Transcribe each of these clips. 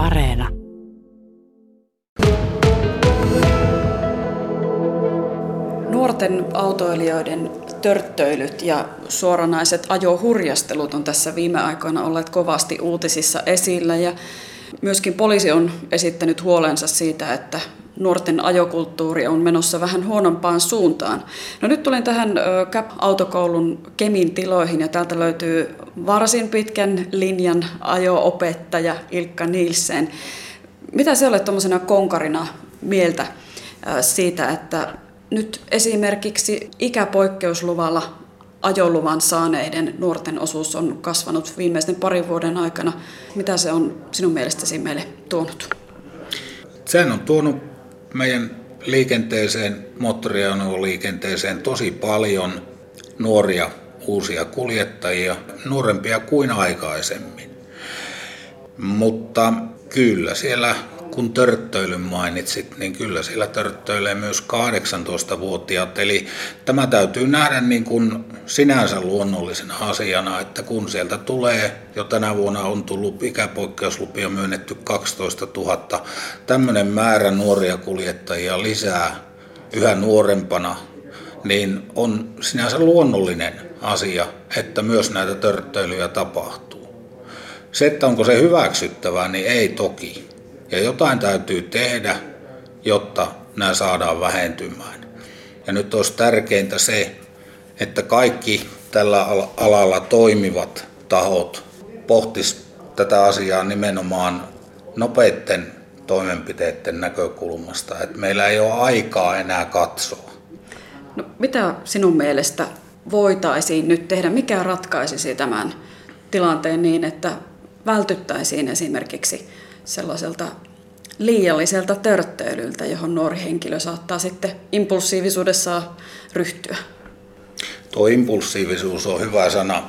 Areena. Nuorten autoilijoiden törttöilyt ja suoranaiset ajohurjastelut on tässä viime aikoina olleet kovasti uutisissa esillä ja myöskin poliisi on esittänyt huolensa siitä, että nuorten ajokulttuuri on menossa vähän huonompaan suuntaan. No nyt tulin tähän CAP-autokoulun Kemin tiloihin ja täältä löytyy varsin pitkän linjan ajo-opettaja Ilkka Nielsen. Mitä se olet tuommoisena konkarina mieltä siitä, että nyt esimerkiksi ikäpoikkeusluvalla ajoluvan saaneiden nuorten osuus on kasvanut viimeisten parin vuoden aikana. Mitä se on sinun mielestäsi meille tuonut? Sehän on tuonut meidän liikenteeseen, moottoriajoneuvoliikenteeseen tosi paljon nuoria uusia kuljettajia, nuorempia kuin aikaisemmin. Mutta kyllä siellä kun törttöilyn mainitsit, niin kyllä siellä törttöilee myös 18-vuotiaat. Eli tämä täytyy nähdä niin kuin sinänsä luonnollisena asiana, että kun sieltä tulee, jo tänä vuonna on tullut ikäpoikkeuslupia myönnetty 12 000, tämmöinen määrä nuoria kuljettajia lisää yhä nuorempana, niin on sinänsä luonnollinen asia, että myös näitä törttöilyjä tapahtuu. Se, että onko se hyväksyttävää, niin ei toki. Ja jotain täytyy tehdä, jotta nämä saadaan vähentymään. Ja nyt olisi tärkeintä se, että kaikki tällä alalla toimivat tahot pohtis tätä asiaa nimenomaan nopeiden toimenpiteiden näkökulmasta, että meillä ei ole aikaa enää katsoa. No, mitä sinun mielestä voitaisiin nyt tehdä? Mikä ratkaisisi tämän tilanteen niin, että vältyttäisiin esimerkiksi sellaiselta liialliselta törttöilyltä, johon nuori henkilö saattaa sitten impulsiivisuudessaan ryhtyä. Tuo impulsiivisuus on hyvä sana.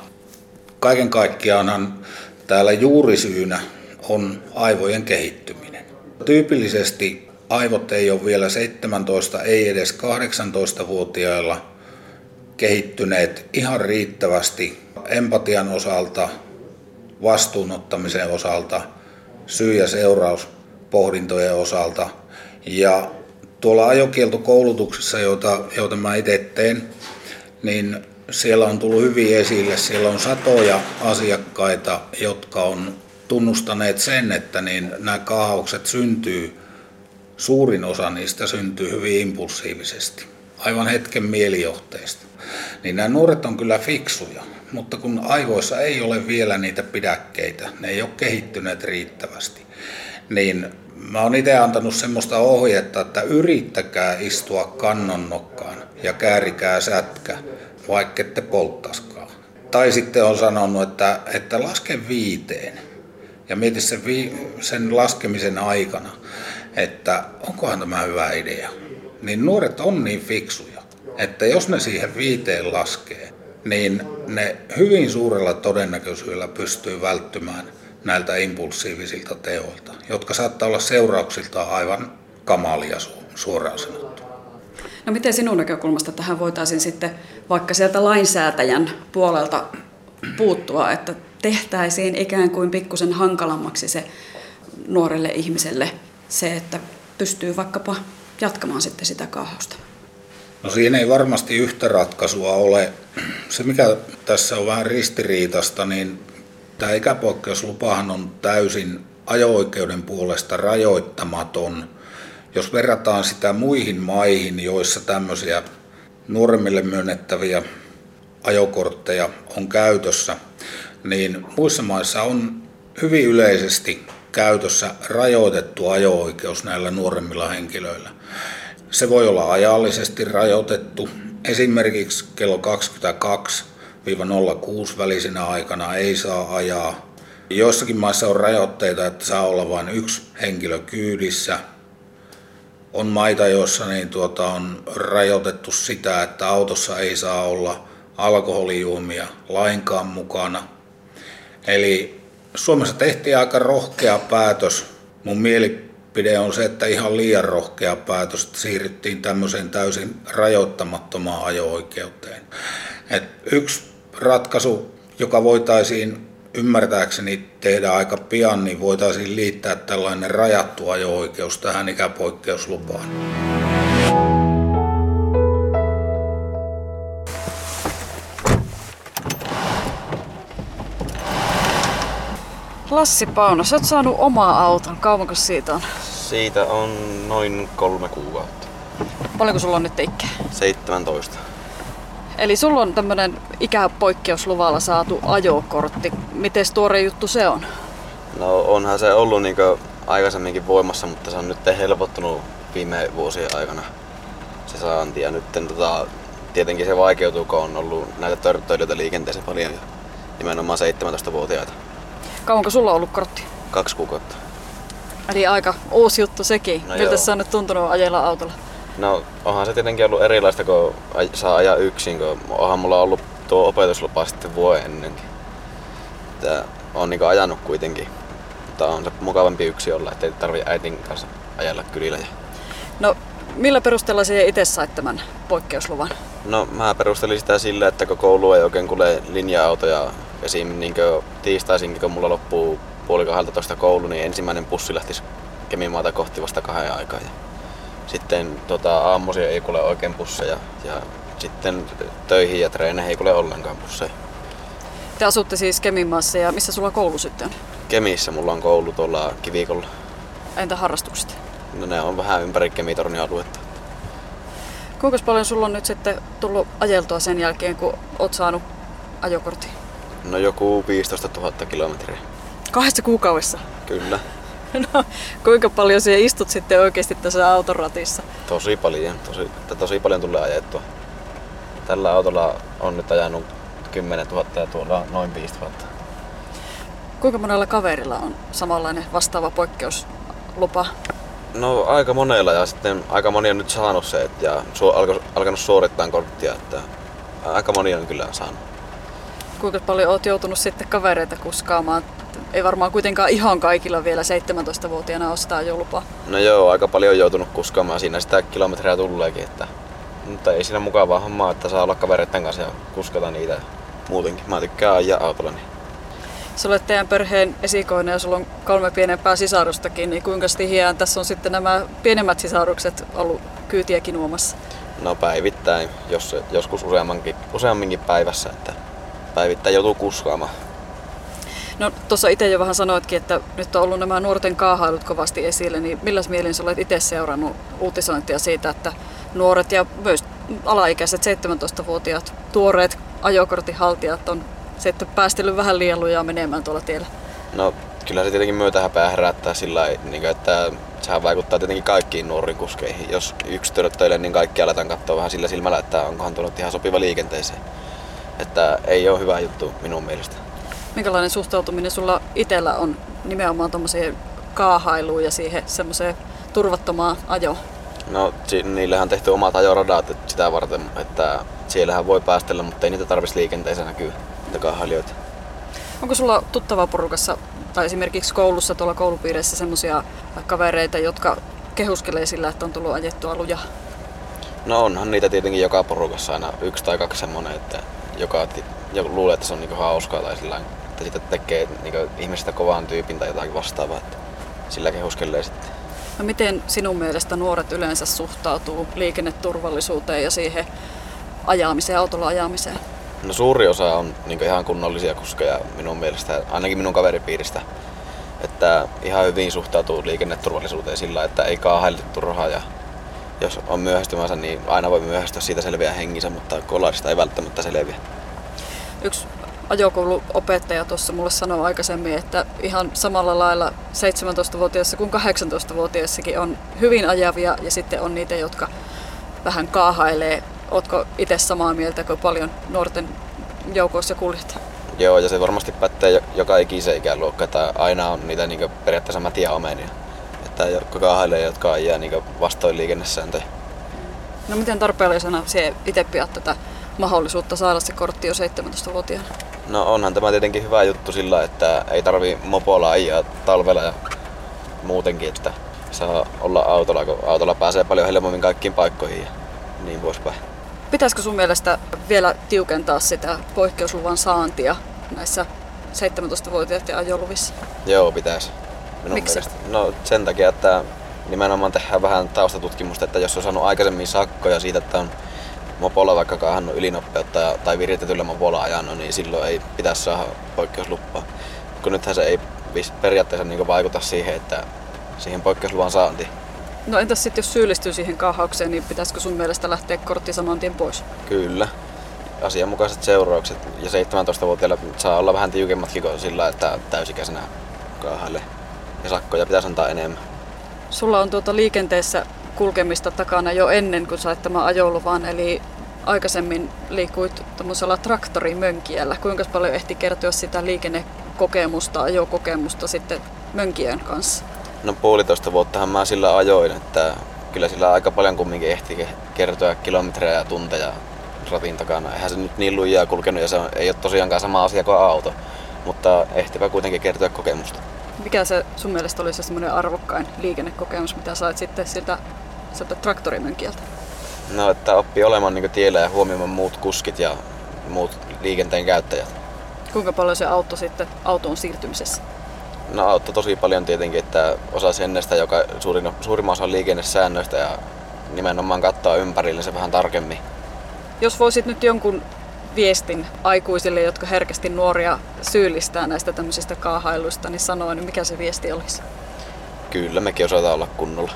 Kaiken kaikkiaanhan täällä juurisyynä on aivojen kehittyminen. Tyypillisesti aivot ei ole vielä 17, ei edes 18-vuotiailla kehittyneet ihan riittävästi empatian osalta, vastuunottamisen osalta – syy- ja seurauspohdintojen osalta. Ja tuolla ajokieltokoulutuksessa, jota, jota mä itse teen, niin siellä on tullut hyvin esille. Siellä on satoja asiakkaita, jotka on tunnustaneet sen, että niin nämä kaaukset syntyy, suurin osa niistä syntyy hyvin impulsiivisesti, aivan hetken mielijohteista. Niin nämä nuoret on kyllä fiksuja mutta kun aivoissa ei ole vielä niitä pidäkkeitä, ne ei ole kehittyneet riittävästi, niin mä oon itse antanut semmoista ohjetta, että yrittäkää istua kannon nokkaan ja käärikää sätkä, vaikka ette polttaskaan. Tai sitten on sanonut, että, että laske viiteen ja mieti sen, vi, sen laskemisen aikana, että onkohan tämä hyvä idea. Niin nuoret on niin fiksuja, että jos ne siihen viiteen laskee, niin ne hyvin suurella todennäköisyydellä pystyy välttymään näiltä impulsiivisilta teoilta, jotka saattaa olla seurauksilta aivan kamalia suoraan sanottuna. No miten sinun näkökulmasta tähän voitaisiin sitten vaikka sieltä lainsäätäjän puolelta puuttua, että tehtäisiin ikään kuin pikkusen hankalammaksi se nuorelle ihmiselle se, että pystyy vaikkapa jatkamaan sitten sitä kaahausta? No siinä ei varmasti yhtä ratkaisua ole. Se mikä tässä on vähän ristiriitasta, niin tämä ikäpoikkeuslupahan on täysin ajo-oikeuden puolesta rajoittamaton. Jos verrataan sitä muihin maihin, joissa tämmöisiä nuoremmille myönnettäviä ajokortteja on käytössä, niin muissa maissa on hyvin yleisesti käytössä rajoitettu ajo-oikeus näillä nuoremmilla henkilöillä. Se voi olla ajallisesti rajoitettu. Esimerkiksi kello 22-06 välisenä aikana ei saa ajaa. Joissakin maissa on rajoitteita, että saa olla vain yksi henkilö kyydissä. On maita, joissa niin tuota, on rajoitettu sitä, että autossa ei saa olla alkoholijuomia lainkaan mukana. Eli Suomessa tehtiin aika rohkea päätös. Mun mieli mielipide on se, että ihan liian rohkea päätös, että siirryttiin tämmöiseen täysin rajoittamattomaan ajo-oikeuteen. Et yksi ratkaisu, joka voitaisiin ymmärtääkseni tehdä aika pian, niin voitaisiin liittää tällainen rajattu ajo-oikeus tähän ikäpoikkeuslupaan. Lassi Pauno, sä oot saanut omaa auton. Kauanko siitä on? Siitä on noin kolme kuukautta. Paljonko sulla on nyt ikää? 17. Eli sulla on tämmönen ikäpoikkeusluvalla saatu ajokortti. Miten tuore juttu se on? No onhan se ollut niin aikaisemminkin voimassa, mutta se on nyt helpottunut viime vuosien aikana se saanti. Ja nyt tota, tietenkin se vaikeutuu, kun on ollut näitä törttöilijöitä liikenteessä paljon ja nimenomaan 17-vuotiaita. Kauanko sulla on ollut kortti? Kaksi kuukautta. Eli aika uusi juttu sekin. No Miltä se on nyt tuntunut ajella autolla? No onhan se tietenkin ollut erilaista, kun saa ajaa yksin, kun onhan mulla ollut tuo opetuslupa sitten vuoden ennenkin. Että on niinku ajanut kuitenkin. Mutta on se mukavampi yksi olla, ettei tarvi äitin kanssa ajella kylillä. Ja- No, millä perusteella sä itse sait tämän poikkeusluvan? No mä perustelin sitä sillä, että kun koulu ei oikein kulje linja-autoja, esim. Niin tiistaisinkin, kun mulla loppuu puoli 12 koulu, niin ensimmäinen bussi lähtisi Kemimaata kohti vasta kahden aikaa. Ja sitten tota, aamuisin ei kulje oikein busseja ja sitten töihin ja treeneihin ei kulje ollenkaan busseja. Te asutte siis Keminmaassa ja missä sulla koulu sitten on? Kemissä mulla on koulu tuolla Kivikolla. Entä harrastukset? No ne on vähän ympäri Kemitornin aluetta. Kuinka paljon sulla on nyt sitten tullut ajeltua sen jälkeen, kun oot saanut ajokortin? No joku 15 000 kilometriä. Kahdessa kuukaudessa? Kyllä. No, kuinka paljon siellä istut sitten oikeasti tässä auton ratissa? Tosi paljon, tosi, että tosi paljon tulee ajettua. Tällä autolla on nyt ajanut 10 000 ja tuolla noin 5 000. Kuinka monella kaverilla on samanlainen vastaava poikkeuslupa? No aika monella ja sitten aika moni on nyt saanut se et, ja su, alkanut suorittaa korttia, että aika moni on kyllä saanut. Kuinka paljon oot joutunut sitten kavereita kuskaamaan? Ei varmaan kuitenkaan ihan kaikilla vielä 17-vuotiaana ole sitä ajolupaa. No joo, aika paljon on joutunut kuskaamaan siinä sitä kilometriä tulleekin, että, mutta ei siinä mukavaa hommaa, että saa olla kavereiden kanssa ja kuskata niitä muutenkin. Mä tykkään ajaa autolla, niin Sä olet teidän perheen esikoinen ja sulla on kolme pienempää sisarustakin, niin kuinka tihiään tässä on sitten nämä pienemmät sisarukset ollut kyytiä kinuomassa? No päivittäin, jos, joskus useammankin, useamminkin päivässä, että päivittäin joutuu kuskaamaan. No tuossa itse jo vähän sanoitkin, että nyt on ollut nämä nuorten kaahailut kovasti esille, niin milläs mielin olet itse seurannut uutisointia siitä, että nuoret ja myös alaikäiset 17-vuotiaat tuoreet ajokortin haltijat on sitten päästellyt vähän liian lujaa menemään tuolla tiellä? No kyllä se tietenkin myötähäpeä herättää sillä lailla, niin että sehän vaikuttaa tietenkin kaikkiin nuoriin kuskeihin. Jos yksi törttöilee, niin kaikki aletaan katsoa vähän sillä silmällä, että onkohan tullut ihan sopiva liikenteeseen. Että ei ole hyvä juttu minun mielestä. Minkälainen suhtautuminen sulla itsellä on nimenomaan tuommoiseen kaahailuun ja siihen semmoiseen turvattomaan ajoon? No niillähän on tehty omat ajoradat sitä varten, että siellähän voi päästellä, mutta ei niitä tarvitsisi liikenteeseen näkyä, niitä kaahalijoita. Onko sulla tuttava porukassa tai esimerkiksi koulussa tuolla koulupiireissä semmoisia kavereita, jotka kehuskelee sillä, että on tullut ajettua luja? No onhan niitä tietenkin joka porukassa aina yksi tai kaksi semmonen, että joka joku luulee, että se on niinku hauskaa tai sillä että sitä tekee niinku ihmisestä kovan tyypin tai jotakin vastaavaa, että sillä kehuskelee sitten. No miten sinun mielestä nuoret yleensä suhtautuu liikenneturvallisuuteen ja siihen ajamiseen, autolla ajamiseen? No suuri osa on niinku ihan kunnollisia kuskeja minun mielestä, ainakin minun kaveripiiristä. Että ihan hyvin suhtautuu liikenneturvallisuuteen sillä, että ei kaahaile turhaa ja jos on myöhästymänsä, niin aina voi myöhästyä siitä selviä hengissä, mutta kolarista ei välttämättä selviä. Yksi ajokouluopettaja tuossa mulle sanoi aikaisemmin, että ihan samalla lailla 17-vuotiaissa kuin 18-vuotiaissakin on hyvin ajavia ja sitten on niitä, jotka vähän kaahailee. Ootko itse samaa mieltä kuin paljon nuorten joukoissa kuljet? Joo, ja se varmasti pätee jo- joka ikisen ikäluokka, että aina on niitä niin periaatteessa mätiä omenia. Että jotka kaahailee, jotka ajaa niin vastoin liikennesääntöjä. No miten tarpeellisena se itse pidät tätä mahdollisuutta saada se kortti jo 17-vuotiaana? No onhan tämä tietenkin hyvä juttu sillä, että ei tarvi mopolla ajaa talvella ja muutenkin, että saa olla autolla, kun autolla pääsee paljon helpommin kaikkiin paikkoihin ja niin poispäin. Pitäisikö sun mielestä vielä tiukentaa sitä poikkeusluvan saantia näissä 17-vuotiaiden ajoluvissa? Joo, pitäisi. Minun Miksi? Mielestä. No sen takia, että nimenomaan tehdään vähän taustatutkimusta, että jos on saanut aikaisemmin sakkoja siitä, että on mopolla vaikka kaahannut ylinopeutta ja- tai viritetyllä mopolla ajanut, niin silloin ei pitäisi saada poikkeuslupaa. Kun nythän se ei periaatteessa niin vaikuta siihen, että siihen poikkeusluvan saantiin. No entäs sitten jos syyllistyy siihen kaahaukseen, niin pitäisikö sun mielestä lähteä kortti saman tien pois? Kyllä. Asianmukaiset seuraukset ja 17-vuotiailla saa olla vähän tiukemmatkin kuin sillä, että täysikäisenä kaahaille. Ja sakkoja pitäisi antaa enemmän. Sulla on tuota liikenteessä kulkemista takana jo ennen kuin sait tämän ajoluvan, eli aikaisemmin liikuit tuommoisella traktorimönkiällä. Kuinka paljon ehti kertoa sitä liikennekokemusta, ajokokemusta sitten mönkien kanssa? No puolitoista vuottahan mä sillä ajoin, että kyllä sillä aika paljon kumminkin ehti ke- kertoa kilometrejä ja tunteja ratin takana. Eihän se nyt niin lujaa kulkenut ja se ei ole tosiaankaan sama asia kuin auto, mutta ehtivä kuitenkin kertoa kokemusta. Mikä se sun mielestä oli se semmoinen arvokkain liikennekokemus, mitä sait sitten siltä, siltä traktorimönkieltä? No, että oppi olemaan niin tiellä ja huomioimaan muut kuskit ja muut liikenteen käyttäjät. Kuinka paljon se auttoi sitten autoon siirtymisessä? No auttoi tosi paljon tietenkin, että osasi ennen sitä joka suurin, suurimman osan liikennesäännöistä ja nimenomaan katsoa ympärillensä vähän tarkemmin. Jos voisit nyt jonkun viestin aikuisille, jotka herkästi nuoria syyllistää näistä tämmöisistä kaahailuista, niin sanoa, niin mikä se viesti olisi? Kyllä mekin osataan olla kunnolla.